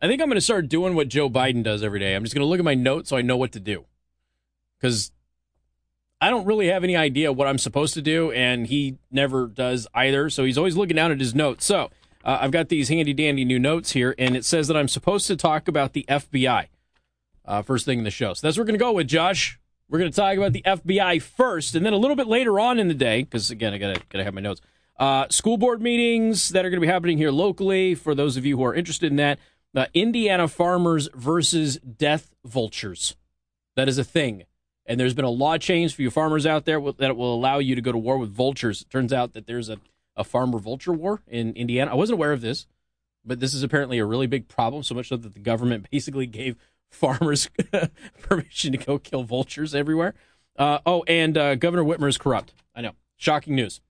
I think I'm going to start doing what Joe Biden does every day. I'm just going to look at my notes so I know what to do. Because I don't really have any idea what I'm supposed to do, and he never does either. So he's always looking down at his notes. So uh, I've got these handy dandy new notes here, and it says that I'm supposed to talk about the FBI uh, first thing in the show. So that's what we're going to go with, Josh. We're going to talk about the FBI first, and then a little bit later on in the day, because again, I gotta have my notes. Uh, school board meetings that are going to be happening here locally. For those of you who are interested in that, uh, Indiana farmers versus death vultures. That is a thing. And there's been a law change for you farmers out there that will allow you to go to war with vultures. It turns out that there's a, a farmer vulture war in Indiana. I wasn't aware of this, but this is apparently a really big problem, so much so that the government basically gave farmers permission to go kill vultures everywhere. Uh, oh, and uh, Governor Whitmer is corrupt. I know. Shocking news.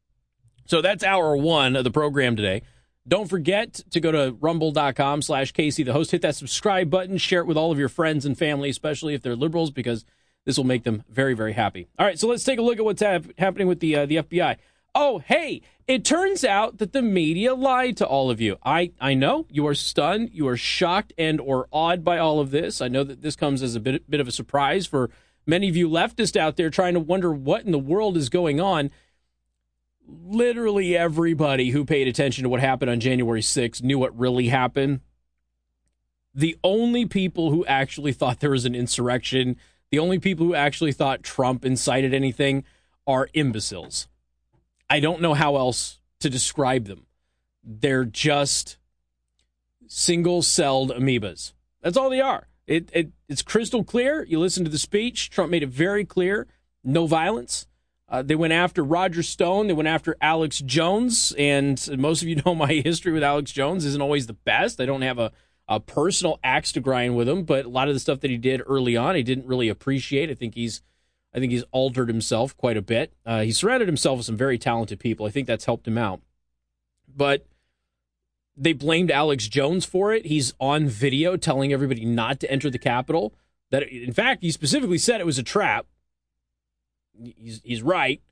So that's hour one of the program today. Don't forget to go to rumble.com slash Casey the host. Hit that subscribe button. Share it with all of your friends and family, especially if they're liberals, because – this will make them very, very happy. All right, so let's take a look at what's happening with the uh, the FBI. Oh, hey, it turns out that the media lied to all of you. I, I know you are stunned, you are shocked and or awed by all of this. I know that this comes as a bit, bit of a surprise for many of you leftists out there trying to wonder what in the world is going on. Literally everybody who paid attention to what happened on January 6th knew what really happened. The only people who actually thought there was an insurrection the only people who actually thought Trump incited anything are imbeciles. I don't know how else to describe them. They're just single celled amoebas. That's all they are. It, it, it's crystal clear. You listen to the speech, Trump made it very clear no violence. Uh, they went after Roger Stone. They went after Alex Jones. And most of you know my history with Alex Jones isn't always the best. I don't have a a personal axe to grind with him, but a lot of the stuff that he did early on, he didn't really appreciate. I think he's, I think he's altered himself quite a bit. Uh, he surrounded himself with some very talented people. I think that's helped him out. But they blamed Alex Jones for it. He's on video telling everybody not to enter the Capitol. That in fact, he specifically said it was a trap. He's he's right.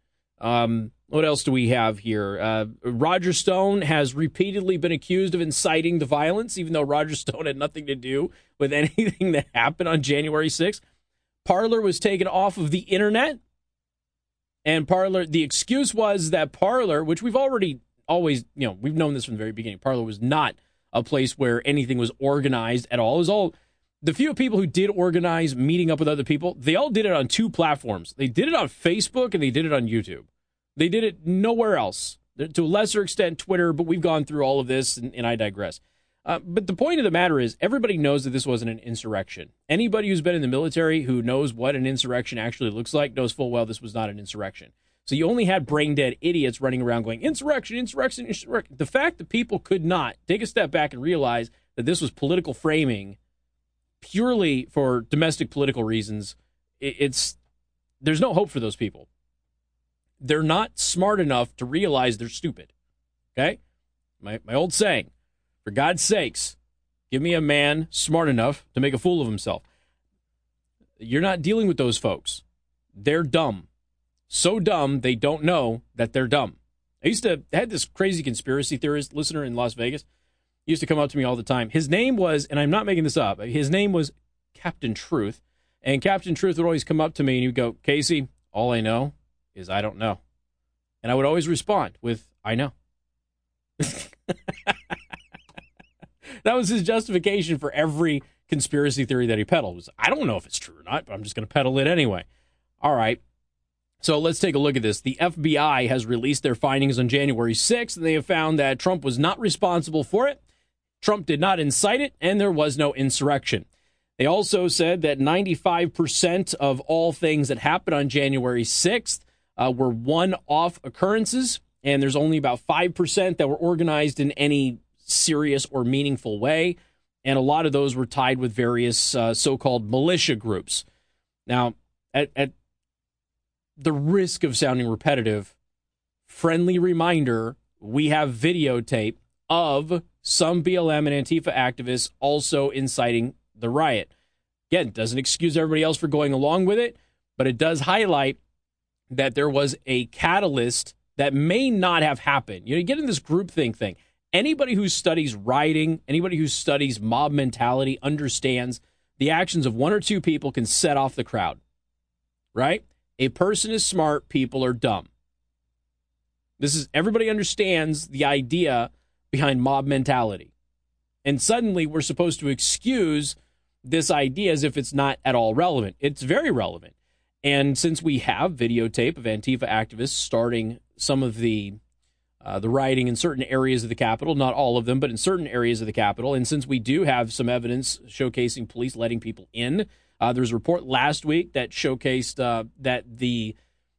Um, what else do we have here? Uh, Roger Stone has repeatedly been accused of inciting the violence, even though Roger Stone had nothing to do with anything that happened on January 6th. Parler was taken off of the internet. And Parler, the excuse was that Parler, which we've already always, you know, we've known this from the very beginning, Parler was not a place where anything was organized at all. It was all the few people who did organize meeting up with other people, they all did it on two platforms. They did it on Facebook and they did it on YouTube. They did it nowhere else. To a lesser extent, Twitter, but we've gone through all of this, and, and I digress. Uh, but the point of the matter is, everybody knows that this wasn't an insurrection. Anybody who's been in the military who knows what an insurrection actually looks like knows full well this was not an insurrection. So you only had brain dead idiots running around going, insurrection, insurrection, insurrection. The fact that people could not take a step back and realize that this was political framing purely for domestic political reasons, it's there's no hope for those people they're not smart enough to realize they're stupid. Okay? My, my old saying, for God's sakes, give me a man smart enough to make a fool of himself. You're not dealing with those folks. They're dumb. So dumb, they don't know that they're dumb. I used to I had this crazy conspiracy theorist listener in Las Vegas. Used to come up to me all the time. His name was, and I'm not making this up, his name was Captain Truth. And Captain Truth would always come up to me and he'd go, Casey, all I know is I don't know. And I would always respond with, I know. that was his justification for every conspiracy theory that he peddled was I don't know if it's true or not, but I'm just going to peddle it anyway. All right. So let's take a look at this. The FBI has released their findings on January 6th, and they have found that Trump was not responsible for it. Trump did not incite it, and there was no insurrection. They also said that 95% of all things that happened on January 6th uh, were one off occurrences, and there's only about 5% that were organized in any serious or meaningful way. And a lot of those were tied with various uh, so called militia groups. Now, at, at the risk of sounding repetitive, friendly reminder we have videotape of some BLM and Antifa activists also inciting the riot. Again, doesn't excuse everybody else for going along with it, but it does highlight that there was a catalyst that may not have happened. You know, you get in this groupthink thing. Anybody who studies rioting, anybody who studies mob mentality understands the actions of one or two people can set off the crowd, right? A person is smart, people are dumb. This is everybody understands the idea behind mob mentality. And suddenly we're supposed to excuse this idea as if it's not at all relevant. It's very relevant. And since we have videotape of Antifa activists starting some of the uh, the rioting in certain areas of the Capitol, not all of them, but in certain areas of the Capitol. And since we do have some evidence showcasing police letting people in, uh, a report last week that showcased uh, that the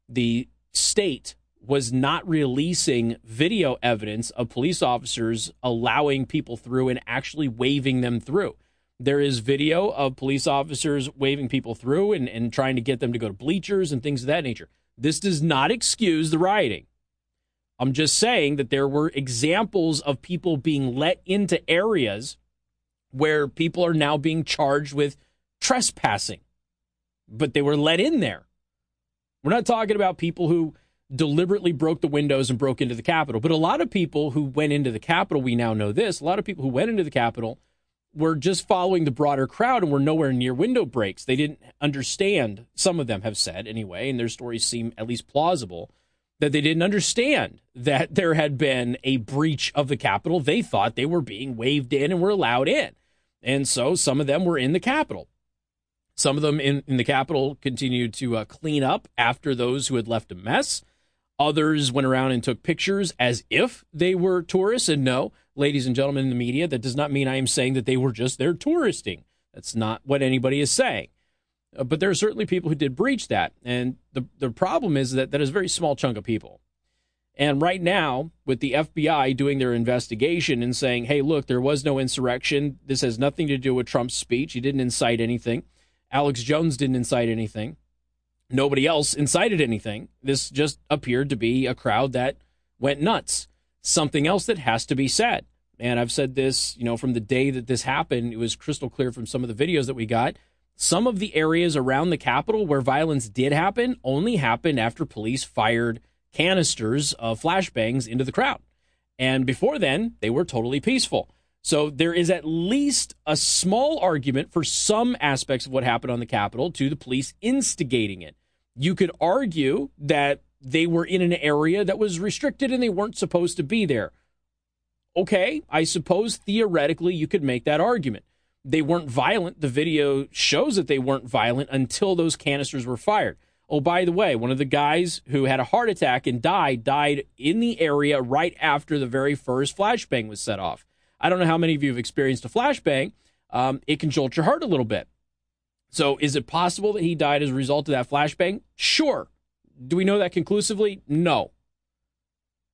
the state was not releasing video evidence of police officers allowing people through and actually waving them through. There is video of police officers waving people through and, and trying to get them to go to bleachers and things of that nature. This does not excuse the rioting. I'm just saying that there were examples of people being let into areas where people are now being charged with trespassing, but they were let in there. We're not talking about people who deliberately broke the windows and broke into the Capitol, but a lot of people who went into the Capitol, we now know this, a lot of people who went into the Capitol were just following the broader crowd and were nowhere near window breaks. They didn't understand, some of them have said anyway, and their stories seem at least plausible that they didn't understand that there had been a breach of the Capitol. They thought they were being waved in and were allowed in. And so some of them were in the Capitol. Some of them in, in the Capitol continued to uh, clean up after those who had left a mess. Others went around and took pictures as if they were tourists. And no, ladies and gentlemen in the media, that does not mean I am saying that they were just there touristing. That's not what anybody is saying. Uh, but there are certainly people who did breach that. And the, the problem is that that is a very small chunk of people. And right now, with the FBI doing their investigation and saying, hey, look, there was no insurrection. This has nothing to do with Trump's speech. He didn't incite anything. Alex Jones didn't incite anything. Nobody else incited anything. This just appeared to be a crowd that went nuts. Something else that has to be said. And I've said this, you know, from the day that this happened, it was crystal clear from some of the videos that we got some of the areas around the Capitol where violence did happen only happened after police fired canisters of flashbangs into the crowd. And before then, they were totally peaceful. So there is at least a small argument for some aspects of what happened on the Capitol to the police instigating it. You could argue that they were in an area that was restricted and they weren't supposed to be there. Okay, I suppose theoretically you could make that argument they weren't violent. The video shows that they weren't violent until those canisters were fired. Oh, by the way, one of the guys who had a heart attack and died died in the area right after the very first flashbang was set off. I don't know how many of you have experienced a flashbang. Um, it can jolt your heart a little bit. So, is it possible that he died as a result of that flashbang? Sure. Do we know that conclusively? No.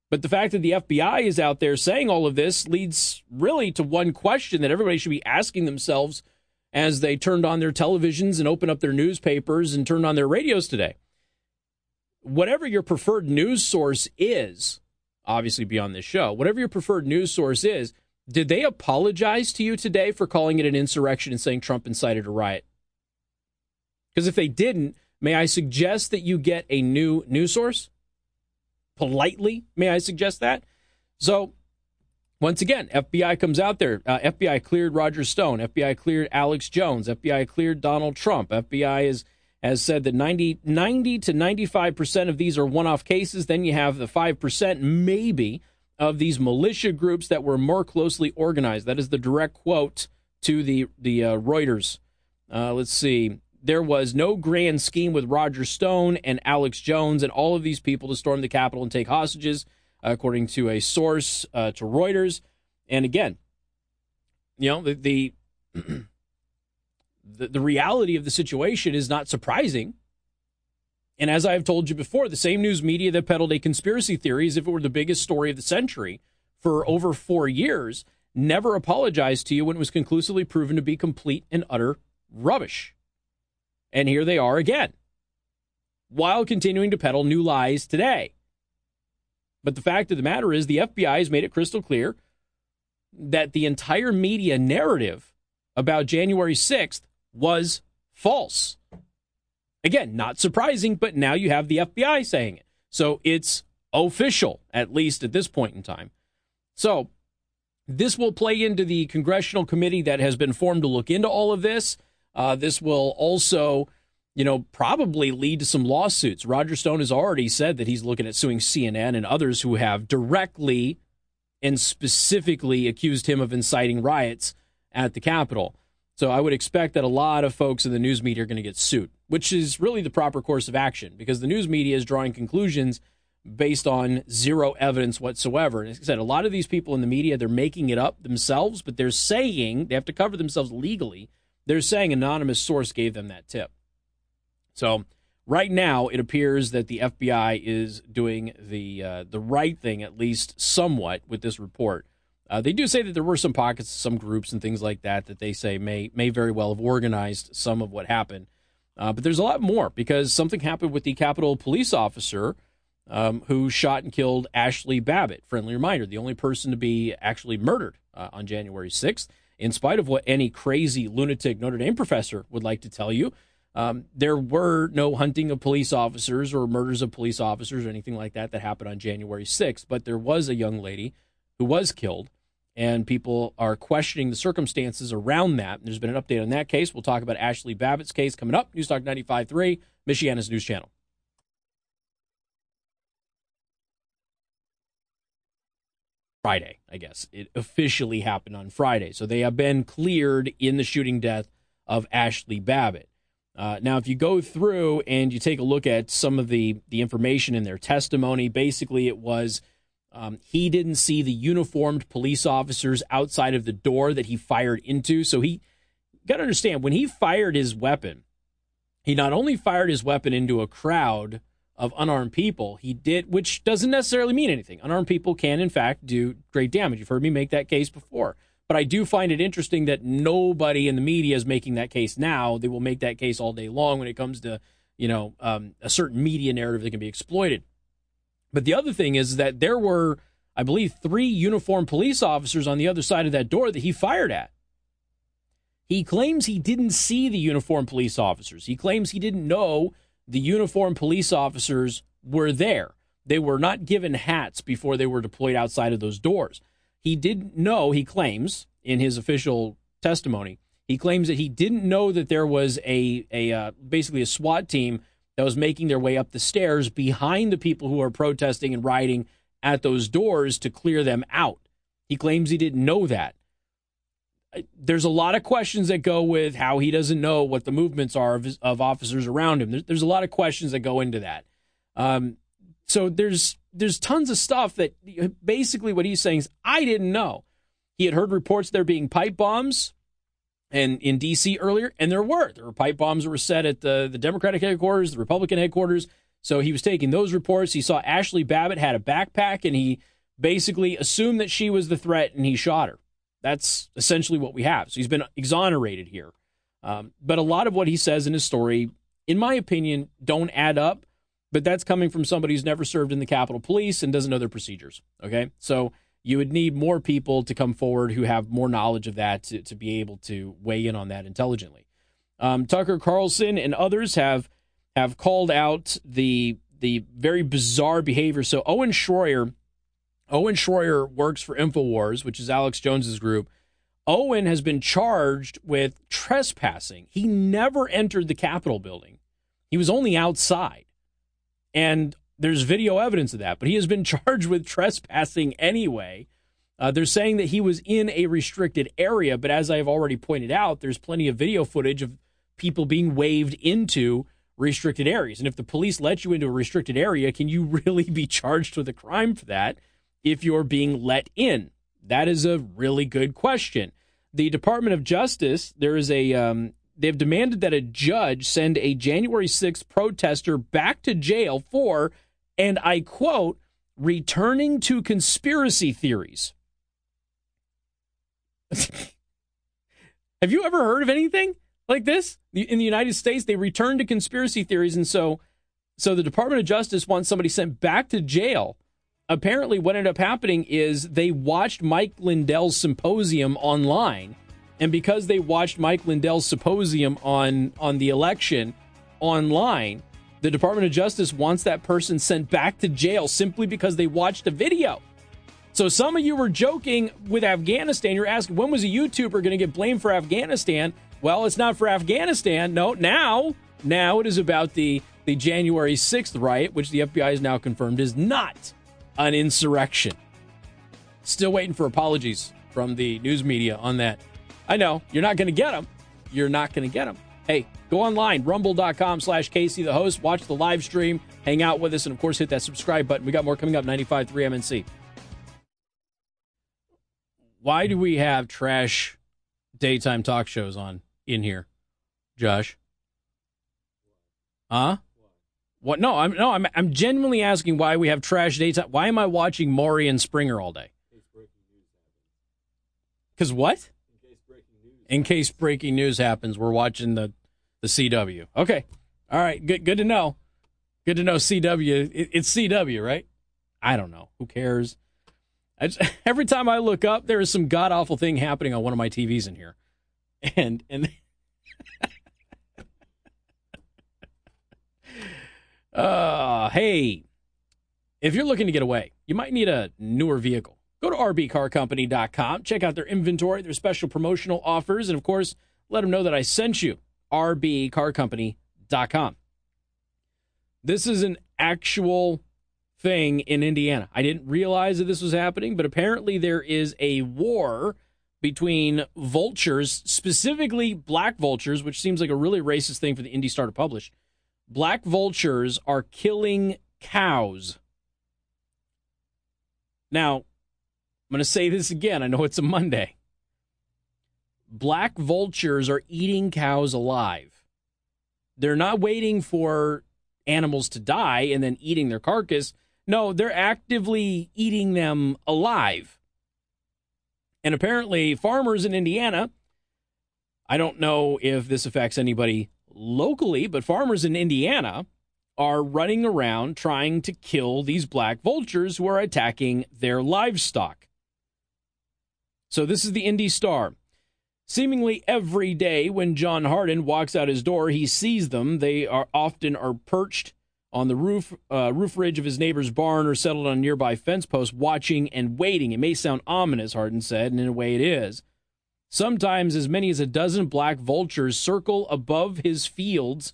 But the fact that the FBI is out there saying all of this leads really to one question that everybody should be asking themselves as they turned on their televisions and opened up their newspapers and turned on their radios today. Whatever your preferred news source is, obviously beyond this show, whatever your preferred news source is, did they apologize to you today for calling it an insurrection and saying Trump incited a riot? Because if they didn't, may I suggest that you get a new news source? politely. May I suggest that? So, once again, FBI comes out there. Uh, FBI cleared Roger Stone. FBI cleared Alex Jones. FBI cleared Donald Trump. FBI is, has said that 90, 90 to 95% of these are one off cases. Then you have the 5%, maybe, of these militia groups that were more closely organized. That is the direct quote to the, the uh, Reuters. Uh, let's see there was no grand scheme with Roger Stone and Alex Jones and all of these people to storm the Capitol and take hostages, according to a source uh, to Reuters. And again, you know, the, the, the, the reality of the situation is not surprising. And as I have told you before, the same news media that peddled a conspiracy theory as if it were the biggest story of the century for over four years never apologized to you when it was conclusively proven to be complete and utter rubbish. And here they are again, while continuing to peddle new lies today. But the fact of the matter is, the FBI has made it crystal clear that the entire media narrative about January 6th was false. Again, not surprising, but now you have the FBI saying it. So it's official, at least at this point in time. So This will play into the congressional committee that has been formed to look into all of this. Uh, this will also, you know, probably lead to some lawsuits. Roger Stone has already said that he's looking at suing CNN and others who have directly and specifically accused him of inciting riots at the Capitol. So I would expect that a lot of folks in the news media are going to get sued, which is really the proper course of action because the news media is drawing conclusions based on zero evidence whatsoever. And as I said, a lot of these people in the media, they're making it up themselves, but they're saying they have to cover themselves legally. They're saying anonymous source gave them that tip. So right now, it appears that the FBI is doing the uh, the right thing, at least somewhat, with this report. Uh, they do say that there were some pockets, some groups, and things like that that they say may may very well have organized some of what happened. Uh, but there's a lot more because something happened with the Capitol police officer um, who shot and killed Ashli Babbitt. Friendly reminder: the only person to be actually murdered uh, on January 6th, in spite of what any crazy lunatic Notre Dame professor would like to tell you. Um, there were no hunting of police officers or murders of police officers or anything like that that happened on January 6th, but there was a young lady who was killed, and people are questioning the circumstances around that. There's been an update on that case. We'll talk about Ashli Babbitt's case coming up. News Talk 95.3, Michiana's news channel. Friday, I guess. It officially happened on Friday. So they have been cleared in the shooting death of Ashli Babbitt. Uh, now, if you go through and you take a look at some of the, the information in their testimony, basically it was um, he didn't see the uniformed police officers outside of the door that he fired into. So he got to understand when he fired his weapon, he not only fired his weapon into a crowd of unarmed people, he did, which doesn't necessarily mean anything. Unarmed people can, in fact, do great damage. You've heard me make that case before. But I do find it interesting that nobody in the media is making that case now. They will make that case all day long when it comes to, you know, um, a certain media narrative that can be exploited. But the other thing is that there were, I believe, three uniformed police officers on the other side of that door that he fired at. He claims he didn't see the uniformed police officers. He claims he didn't know the uniformed police officers were there. They were not given hats before they were deployed outside of those doors. He didn't know, he claims in his official testimony, he claims that he didn't know that there was a, a uh, basically a SWAT team that was making their way up the stairs behind the people who are protesting and rioting at those doors to clear them out. He claims he didn't know that. There's a lot of questions that go with how he doesn't know what the movements are of, his, of officers around him. There's, there's, a lot of questions that go into that. Um, so there's there's tons of stuff that basically what he's saying is I didn't know. He had heard reports there being pipe bombs and in DC earlier, and there were. There were pipe bombs that were set at the, the Democratic headquarters, the Republican headquarters. So he was taking those reports. He saw Ashli Babbitt had a backpack and he basically assumed that she was the threat and he shot her. That's essentially what we have. So he's been exonerated here. Um, but a lot of what he says in his story, in my opinion, don't add up but that's coming from somebody who's never served in the Capitol Police and doesn't know their procedures. Okay. So you would need more people to come forward who have more knowledge of that to, to be able to weigh in on that intelligently. Um, Tucker Carlson and others have have called out the the very bizarre behavior. So Owen Schroyer, Owen Schroyer works for Infowars, which is Alex Jones's group. Owen has been charged with trespassing. He never entered the Capitol building. He was only outside. And there's video evidence of that, but he has been charged with trespassing anyway. Uh, they're saying that he was in a restricted area, but as I've already pointed out, there's plenty of video footage of people being waved into restricted areas. And if the police let you into a restricted area, can you really be charged with a crime for that if you're being let in? That is a really good question. The Department of Justice, there is a um, they've demanded that a judge send a January 6th protester back to jail for, and I quote, returning to conspiracy theories. Have you ever heard of anything like this? In the United States, they return to conspiracy theories, and so so the Department of Justice wants somebody sent back to jail. Apparently, what ended up happening is they watched Mike Lindell's symposium online and because they watched Mike Lindell's symposium on on the election online, the Department of Justice wants that person sent back to jail simply because they watched a video. So some of you were joking with Afghanistan. You're asking when was a YouTuber going to get blamed for Afghanistan? Well, it's not for Afghanistan. No, now, now it is about the the January 6th riot, which the FBI has now confirmed is not an insurrection. Still waiting for apologies from the news media on that. I know you're not going to get them. You're not going to get them. Hey, go online, rumble.com slash Casey the host, watch the live stream, hang out with us, and of course hit that subscribe button. We got more coming up, 95.3 MNC. Why do we have trash daytime talk shows on in here, Josh? Huh? What? No, I'm no, I'm I'm genuinely asking why we have trash daytime. Why am I watching Maury and Springer all day? Because what? In case breaking news happens, we're watching the the CW. Okay, all right, good good to know. Good to know CW. It, it's CW, right? I don't know. Who cares? Just, every time I look up, there is some god awful thing happening on one of my TVs in here, and and. uh, hey, if you're looking to get away, you might need a newer vehicle. Go to rbcarcompany.com, check out their inventory, their special promotional offers, and of course, let them know that I sent you. rbcarcompany.com. This is an actual thing in Indiana. I didn't realize that this was happening, but apparently there is a war between vultures, specifically black vultures, which seems like a really racist thing for the Indy Star to publish. Black vultures are killing cows. Now, I'm going to say this again. I know it's a Monday. Black vultures are eating cows alive. They're not waiting for animals to die and then eating their carcass. No, they're actively eating them alive. And apparently, farmers in Indiana, I don't know if this affects anybody locally, but farmers in Indiana are running around trying to kill these black vultures who are attacking their livestock. So this is the Indy Star. Seemingly every day when John Harden walks out his door, he sees them. They are often are perched on the roof uh, roof ridge of his neighbor's barn or settled on a nearby fence post, watching and waiting. It may sound ominous, Harden said, and in a way it is. Sometimes as many as a dozen black vultures circle above his fields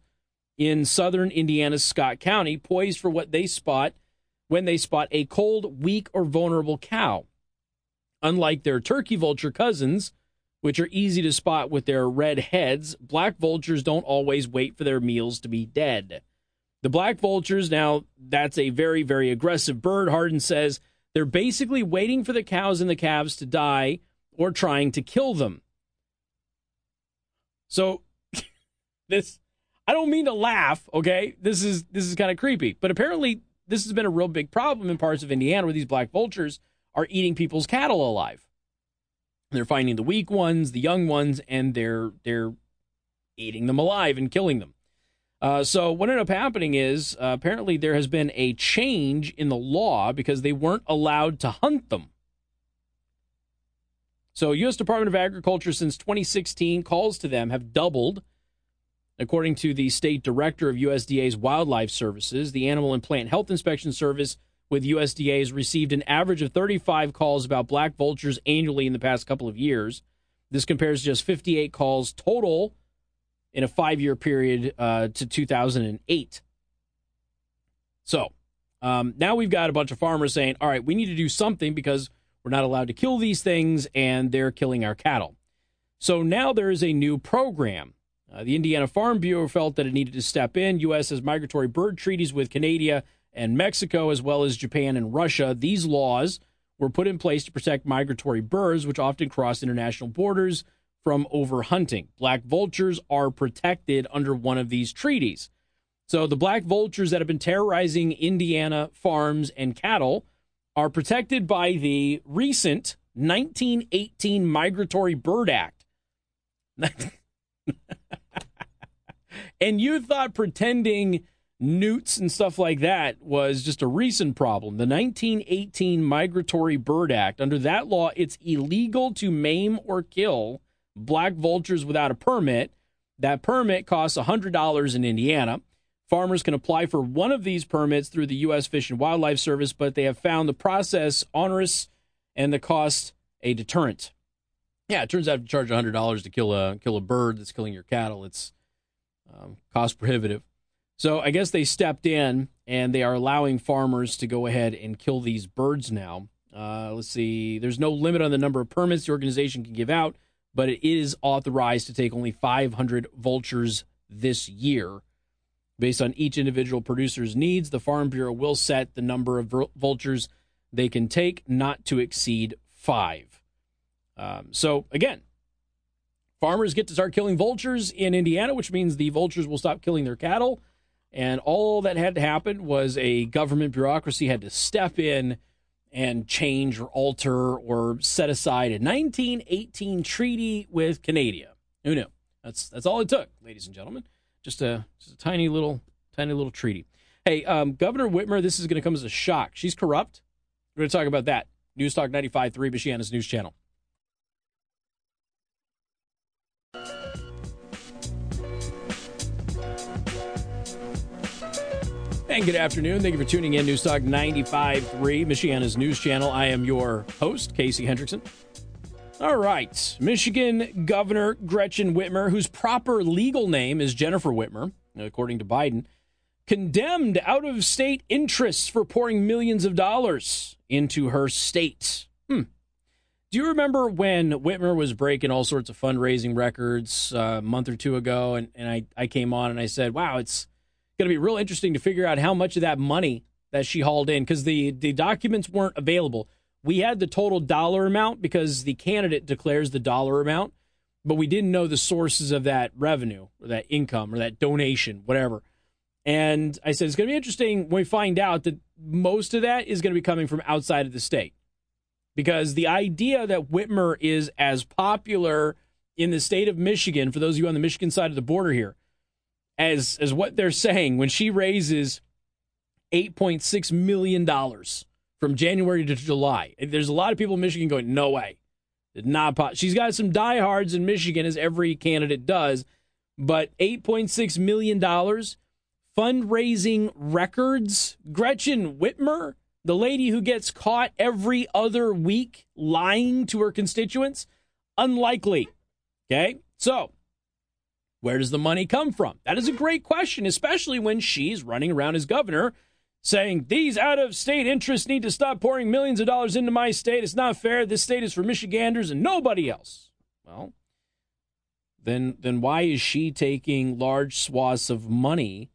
in southern Indiana's Scott County, poised for what they spot when they spot a cold, weak, or vulnerable cow. Unlike their turkey vulture cousins, which are easy to spot with their red heads, black vultures don't always wait for their meals to be dead. The black vultures, now, that's a very, very aggressive bird. Harden says they're basically waiting for the cows and the calves to die or trying to kill them. So, this, I don't mean to laugh, okay? This is this is kind of creepy, but apparently this has been a real big problem in parts of Indiana where these black vultures are eating people's cattle alive. They're finding the weak ones, the young ones, and they're they're eating them alive and killing them. Uh, so what ended up happening is uh, apparently there has been a change in the law because they weren't allowed to hunt them. So U.S. Department of Agriculture since 2016 calls to them have doubled. According to the state director of USDA's Wildlife Services, the Animal and Plant Health Inspection Service with USDA has received an average of 35 calls about black vultures annually in the past couple of years. This compares to just 58 calls total in a five year period uh, to 2008. So um, now we've got a bunch of farmers saying, all right, we need to do something because we're not allowed to kill these things and they're killing our cattle. So now there is a new program. Uh, the Indiana Farm Bureau felt that it needed to step in. U.S. has migratory bird treaties with Canada and Mexico, as well as Japan and Russia. These laws were put in place to protect migratory birds, which often cross international borders from overhunting. Black vultures are protected under one of these treaties. So the black vultures that have been terrorizing Indiana farms and cattle are protected by the recent 1918 Migratory Bird Act. and you thought pretending newts and stuff like that was just a recent problem. The 1918 Migratory Bird Act, under that law, it's illegal to maim or kill black vultures without a permit. That permit costs $100 in Indiana. Farmers can apply for one of these permits through the U.S. Fish and Wildlife Service, but they have found the process onerous and the cost a deterrent. Yeah, it turns out to charge hundred dollars to kill a kill a bird that's killing your cattle. It's um, cost prohibitive. So I guess they stepped in and they are allowing farmers to go ahead and kill these birds now. Uh, let's see. There's no limit on the number of permits the organization can give out, but it is authorized to take only 500 vultures this year. Based on each individual producer's needs, the Farm Bureau will set the number of vultures they can take, not to exceed five. Um, so, again, farmers get to start killing vultures in Indiana, which means the vultures will stop killing their cattle. And all that had to happen was a government bureaucracy had to step in and change or alter or set aside a 1918 treaty with Canada. Who knew? That's that's all it took, ladies and gentlemen. Just a just a tiny little tiny little treaty. Hey, um, Governor Whitmer, this is going to come as a shock. She's corrupt. We're going to talk about that. News Talk 95.3, Michiana's news channel. And good afternoon. Thank you for tuning in. News Talk 95.3, Michiana's news channel. I am your host, Casey Hendrickson. All right. Michigan Governor Gretchen Whitmer, whose proper legal name is Jennifer Whitmer, according to Biden, condemned out of state interests for pouring millions of dollars into her state. Hmm. Do you remember when Whitmer was breaking all sorts of fundraising records uh, a month or two ago? And, and I, I came on and I said, wow, it's going to be real interesting to figure out how much of that money that she hauled in because the, the documents weren't available. We had the total dollar amount because the candidate declares the dollar amount, but we didn't know the sources of that revenue or that income or that donation, whatever. And I said, it's going to be interesting when we find out that most of that is going to be coming from outside of the state. Because the idea that Whitmer is as popular in the state of Michigan, for those of you on the Michigan side of the border here, as as what they're saying when she raises 8.6 million dollars from January to July. There's a lot of people in Michigan going, "No way." Not pop. She's got some diehards in Michigan as every candidate does, but 8.6 million dollars fundraising records. Gretchen Whitmer, the lady who gets caught every other week lying to her constituents, unlikely. Okay? So, where does the money come from? That is a great question, especially when she's running around as governor saying these out of state interests need to stop pouring millions of dollars into my state. It's not fair. This state is for Michiganders and nobody else. Well, then then why is she taking large swaths of money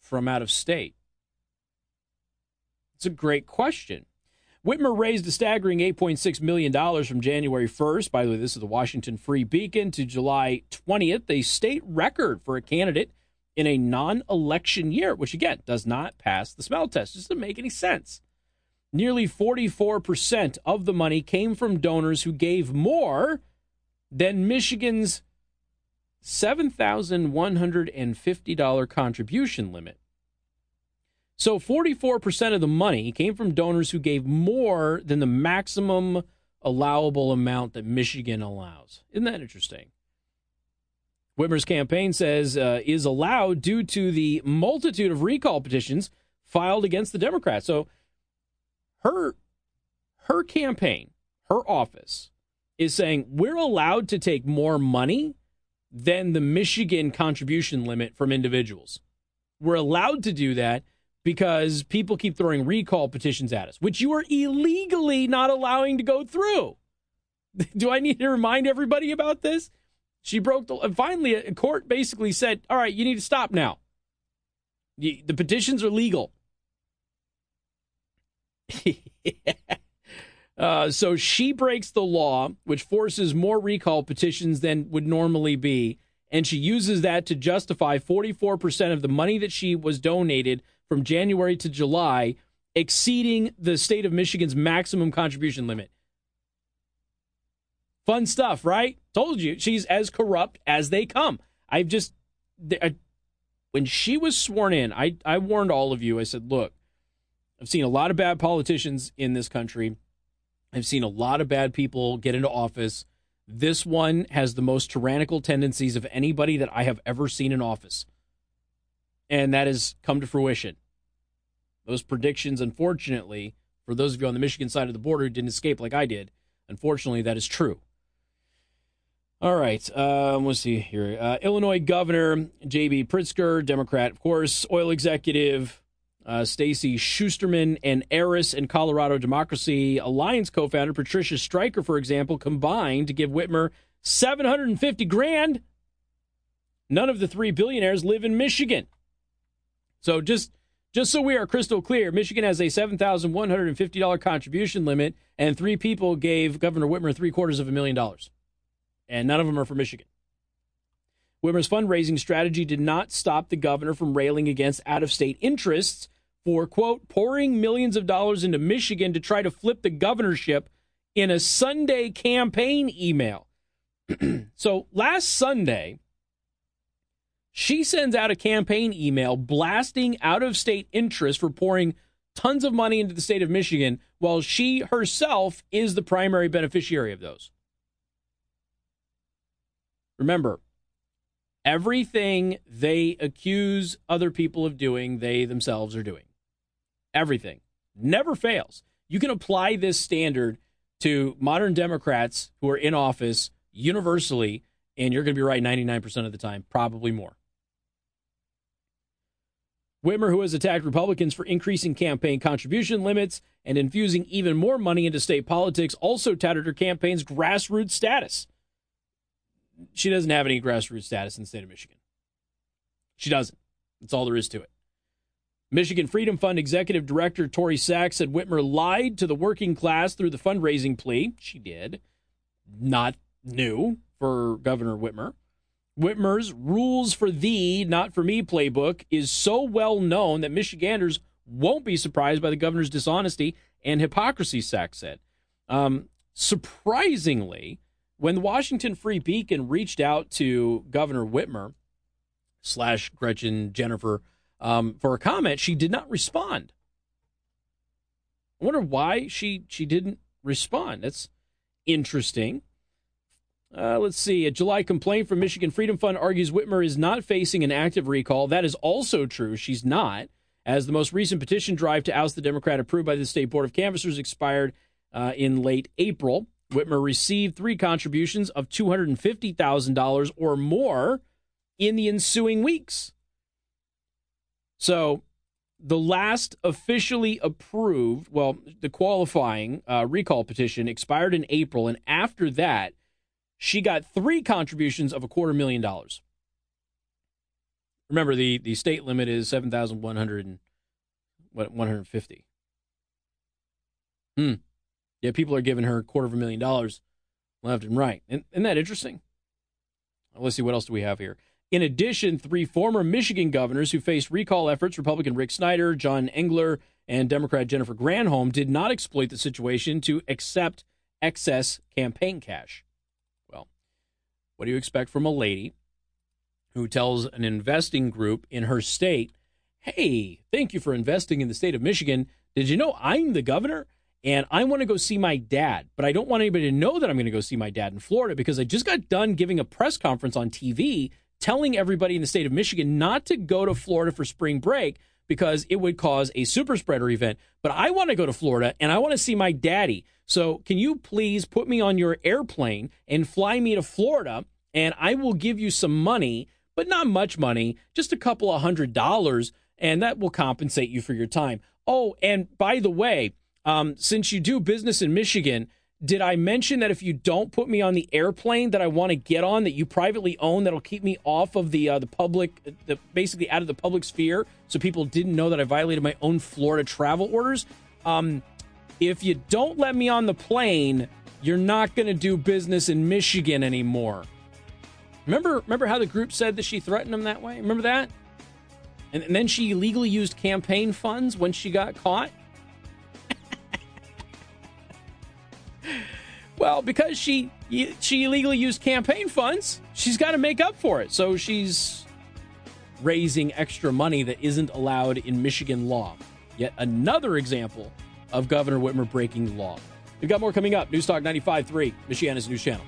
from out of state? It's a great question. Whitmer raised a staggering $8.6 million from January 1st. By the way, this is the Washington Free Beacon to July 20th, a state record for a candidate in a non election year, which again does not pass the smell test. Just doesn't make any sense. Nearly 44% of the money came from donors who gave more than Michigan's $7,150 contribution limit. So 44% of the money came from donors who gave more than the maximum allowable amount that Michigan allows. Isn't that interesting? Whitmer's campaign says uh, is allowed due to the multitude of recall petitions filed against the Democrats. So her her campaign, her office is saying we're allowed to take more money than the Michigan contribution limit from individuals. We're allowed to do that because people keep throwing recall petitions at us, which you are illegally not allowing to go through. Do I need to remind everybody about this? She broke the. Finally, a court basically said, "All right, you need to stop now. The petitions are legal." uh, so she breaks the law, which forces more recall petitions than would normally be, and she uses that to justify 44% of the money that she was donated from January to July, exceeding the state of Michigan's maximum contribution limit. Fun stuff, right? Told you she's as corrupt as they come. I've just I, when she was sworn in, I I warned all of you. I said, "Look, I've seen a lot of bad politicians in this country. I've seen a lot of bad people get into office. This one has the most tyrannical tendencies of anybody that I have ever seen in office." And that has come to fruition. Those predictions, unfortunately, For those of you on the Michigan side of the border who didn't escape like I did, unfortunately, that is true. All right, um, let's see here. Uh, Illinois Governor J.B. Pritzker, Democrat, of course, oil executive uh, Stacy Schusterman, and heiress and Colorado Democracy Alliance co-founder Patricia Stryker, for example, combined to give Whitmer 750 grand. None of the three billionaires live in Michigan. So just just so we are crystal clear, Michigan has a $7,150 contribution limit, and three people gave Governor Whitmer three quarters of a million dollars. And none of them are from Michigan. Whitmer's fundraising strategy did not stop the governor from railing against out of state interests for, quote, pouring millions of dollars into Michigan to try to flip the governorship in a Sunday campaign email. so last Sunday, she sends out a campaign email blasting out of state interest for pouring tons of money into the state of Michigan while she herself is the primary beneficiary of those. Remember, everything they accuse other people of doing, they themselves are doing. Everything. Never fails. You can apply this standard to modern Democrats who are in office universally, and you're going to be right 99% of the time, probably more. Whitmer, who has attacked Republicans for increasing campaign contribution limits and infusing even more money into state politics, also touted her campaign's grassroots status. She doesn't have any grassroots status in the state of Michigan. She doesn't. That's all there is to it. Michigan Freedom Fund Executive Director Tori Sachs said Whitmer lied to the working class through the fundraising plea. She did. Not new for Governor Whitmer. Whitmer's rules for thee, not for me playbook is so well known that Michiganders won't be surprised by the governor's dishonesty and hypocrisy, Sachs said. Um, surprisingly, when the Washington Free Beacon reached out to Governor Whitmer slash Gretchen Jennifer um, for a comment, she did not respond. I wonder why she she didn't respond. That's interesting. Uh, let's see. A July complaint from Michigan Freedom Fund argues Whitmer is not facing an active recall. That is also true. She's not, as the most recent petition drive to oust the Democrat approved by the State Board of Canvassers expired uh, in late April. Whitmer received three contributions of $250,000 or more in the ensuing weeks. So the last officially approved, well, the qualifying uh, recall petition expired in April, and after that, she got three contributions of a quarter million dollars. Remember, the, the state limit is 7,100 what 150. Hmm. Yeah, people are giving her a quarter of a million dollars left and right. And, isn't that interesting? Let's see, what else do we have here? In addition, three former Michigan governors who faced recall efforts, Republican Rick Snyder, John Engler, and Democrat Jennifer Granholm, did not exploit the situation to accept excess campaign cash. Well, what do you expect from a lady who tells an investing group in her state, hey, thank you for investing in the state of Michigan. Did you know I'm the governor? And I want to go see my dad, but I don't want anybody to know that I'm going to go see my dad in Florida because I just got done giving a press conference on TV telling everybody in the state of Michigan not to go to Florida for spring break because it would cause a super spreader event. But I want to go to Florida and I want to see my daddy. So can you please put me on your airplane and fly me to Florida and I will give you some money, but not much money, just a couple of hundred dollars, and that will compensate you for your time. Oh, and by the way, um, since you do business in Michigan, did I mention that if you don't put me on the airplane that I want to get on that you privately own, that'll keep me off of the uh, the public, the basically out of the public sphere, so people didn't know that I violated my own Florida travel orders? Um, if you don't let me on the plane, you're not going to do business in Michigan anymore. Remember, remember how the group said that she threatened him that way? Remember that? And, and then she illegally used campaign funds when she got caught. Well, because she she illegally used campaign funds, she's got to make up for it. So she's raising extra money that isn't allowed in Michigan law. Yet another example of Governor Whitmer breaking law. We've got more coming up. News Talk 95.3, Michiana's news channel.